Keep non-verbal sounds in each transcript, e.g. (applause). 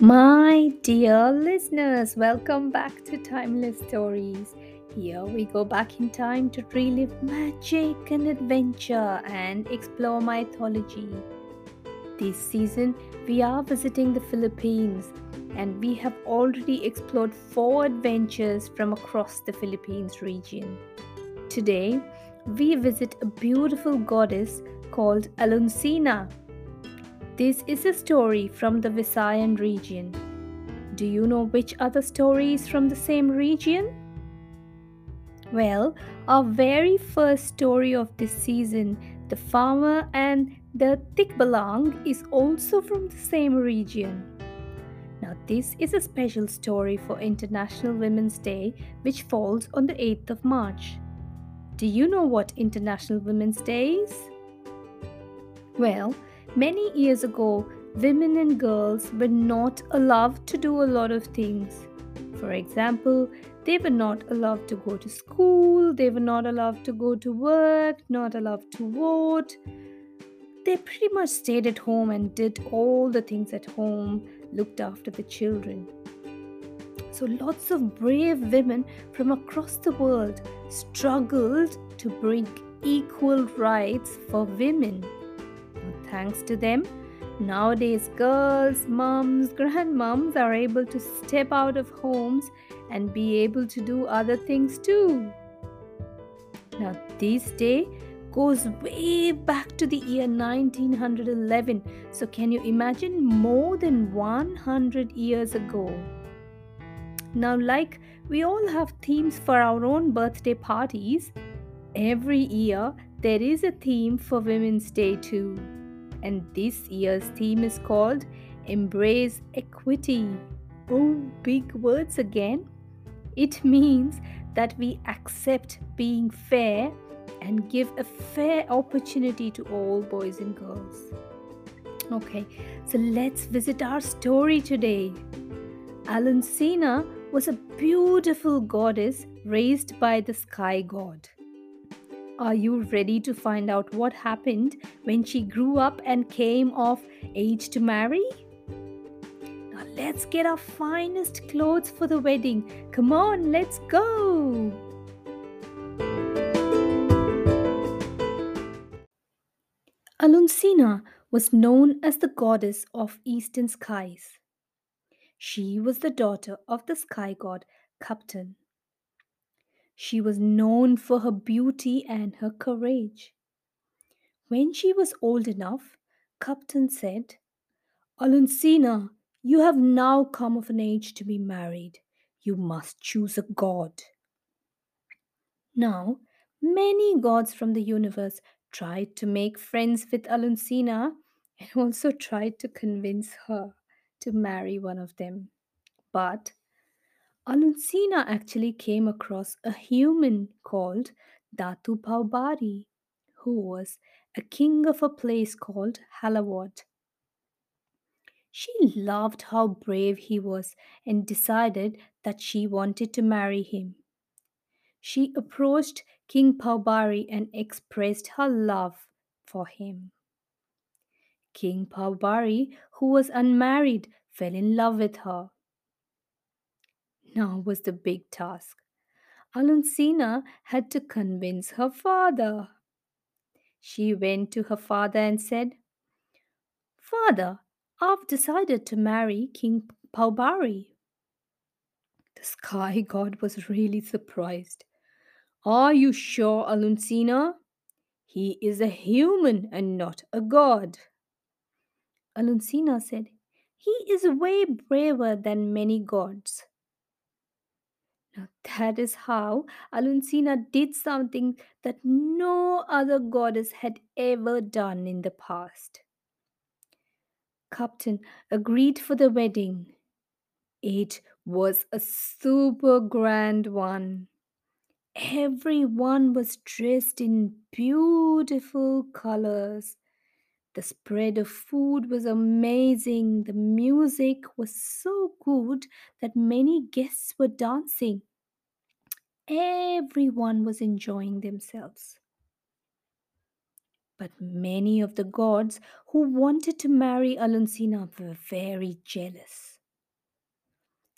My dear listeners, welcome back to Timeless Stories. Here we go back in time to relive magic and adventure and explore mythology. This season, we are visiting the Philippines and we have already explored four adventures from across the Philippines region. Today, we visit a beautiful goddess called Alunsina this is a story from the Visayan region. Do you know which other stories from the same region? Well, our very first story of this season, The Farmer and the Tikbalang, is also from the same region. Now, this is a special story for International Women's Day, which falls on the 8th of March. Do you know what International Women's Day is? Well, Many years ago, women and girls were not allowed to do a lot of things. For example, they were not allowed to go to school, they were not allowed to go to work, not allowed to vote. They pretty much stayed at home and did all the things at home, looked after the children. So, lots of brave women from across the world struggled to bring equal rights for women. Thanks to them, nowadays girls, moms, grandmoms are able to step out of homes and be able to do other things too. Now, this day goes way back to the year 1911. So, can you imagine more than 100 years ago? Now, like we all have themes for our own birthday parties, every year there is a theme for Women's Day too and this year's theme is called Embrace Equity. Oh, big words again. It means that we accept being fair and give a fair opportunity to all boys and girls. Okay, so let's visit our story today. Alunsina was a beautiful goddess raised by the sky god. Are you ready to find out what happened when she grew up and came of age to marry? Now let's get our finest clothes for the wedding. Come on, let's go! Alunsina was known as the goddess of eastern skies. She was the daughter of the sky god Kaptan. She was known for her beauty and her courage. When she was old enough, Kaptan said, Alunsina, you have now come of an age to be married. You must choose a god. Now, many gods from the universe tried to make friends with Alunsina and also tried to convince her to marry one of them. But Alunsina actually came across a human called Datu Paubari, who was a king of a place called Halawod. She loved how brave he was and decided that she wanted to marry him. She approached King Paubari and expressed her love for him. King Paubari, who was unmarried, fell in love with her now (laughs) was the big task. Alunsina had to convince her father. She went to her father and said, Father, I've decided to marry King Paubari. The sky (laughs) god was really surprised. Are you sure, Alunsina? He is a human and not a god. Alunsina said, He is way braver than many gods. Now, that is how Alunsina did something that no other goddess had ever done in the past. Kaptan agreed for the wedding. It was a super grand one. Everyone was dressed in beautiful colors. The spread of food was amazing. The music was so good that many guests were dancing. Everyone was enjoying themselves. But many of the gods who wanted to marry Alunsina were very jealous.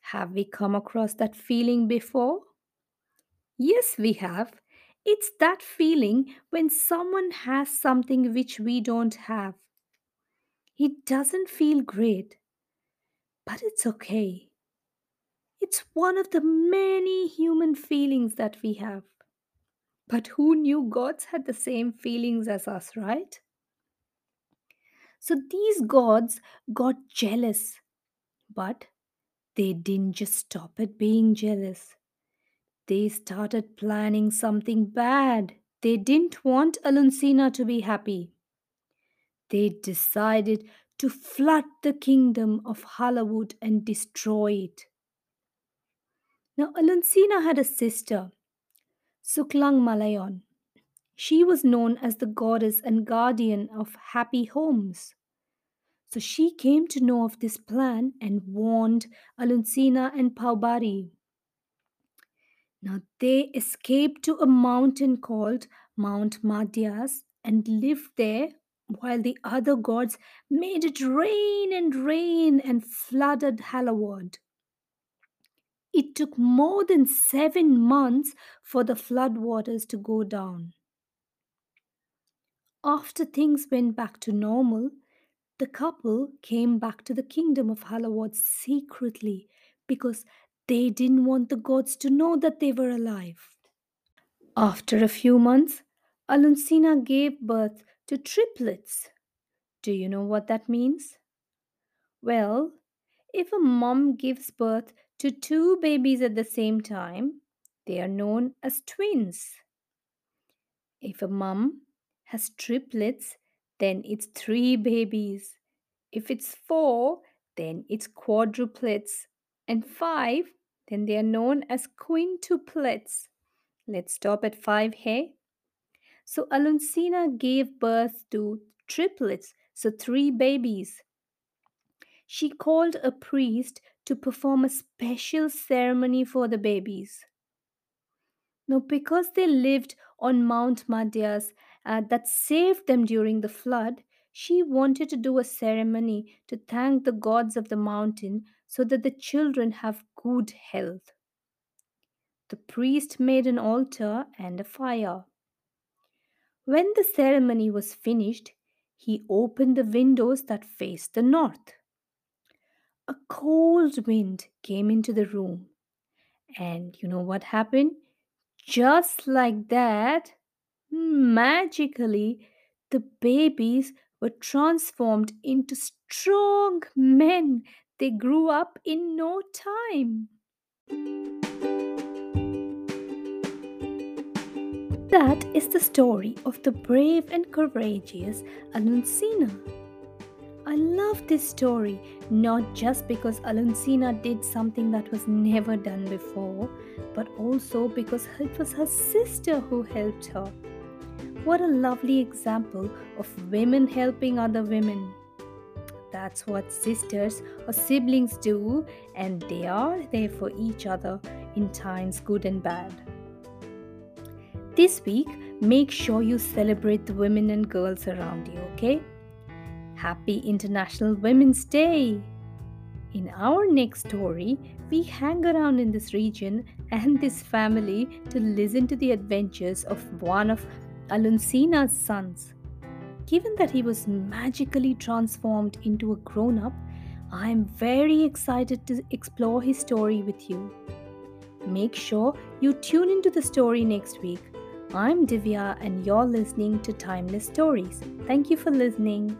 Have we come across that feeling before? Yes, we have. It's that feeling when someone has something which we don't have. It doesn't feel great, but it's okay. It's one of the many human feelings that we have. But who knew gods had the same feelings as us, right? So these gods got jealous, but they didn't just stop at being jealous. They started planning something bad. They didn't want Alunsina to be happy. They decided to flood the kingdom of Halawod and destroy it. Now, Alunsina had a sister, Suklang Malayon. She was known as the goddess and guardian of happy homes. So she came to know of this plan and warned Alunsina and Paubari. Now they escaped to a mountain called Mount Madhyas and lived there while the other gods made it rain and rain and flooded Halawod. It took more than seven months for the flood waters to go down. After things went back to normal, the couple came back to the kingdom of Halawod secretly because they didn't want the gods to know that they were alive. After a few months, Alunsina gave birth to triplets. Do you know what that means? Well, if a mom gives birth to two babies at the same time, they are known as twins. If a mom has triplets, then it's three babies. If it's four, then it's quadruplets. And five, then they are known as quintuplets. Let's stop at five here. So Alunsina gave birth to triplets, so three babies. She called a priest to perform a special ceremony for the babies. Now, because they lived on Mount Madhyas uh, that saved them during the flood, she wanted to do a ceremony to thank the gods of the mountain so that the children have good health. The priest made an altar and a fire. When the ceremony was finished, he opened the windows that faced the north. A cold wind came into the room. And you know what happened? Just like that, magically, the babies were transformed into strong men. They grew up in no time. That is the story of the brave and courageous Alunsina. I love this story not just because Alunsina did something that was never done before, but also because it was her sister who helped her. What a lovely example of women helping other women. That's what sisters or siblings do, and they are there for each other in times good and bad. This week, make sure you celebrate the women and girls around you, okay? Happy International Women's Day! In our next story, we hang around in this region and this family to listen to the adventures of one of Alunsina's sons. Given that he was magically transformed into a grown up, I am very excited to explore his story with you. Make sure you tune into the story next week I'm Divya, and you're listening to Timeless Stories. Thank you for listening.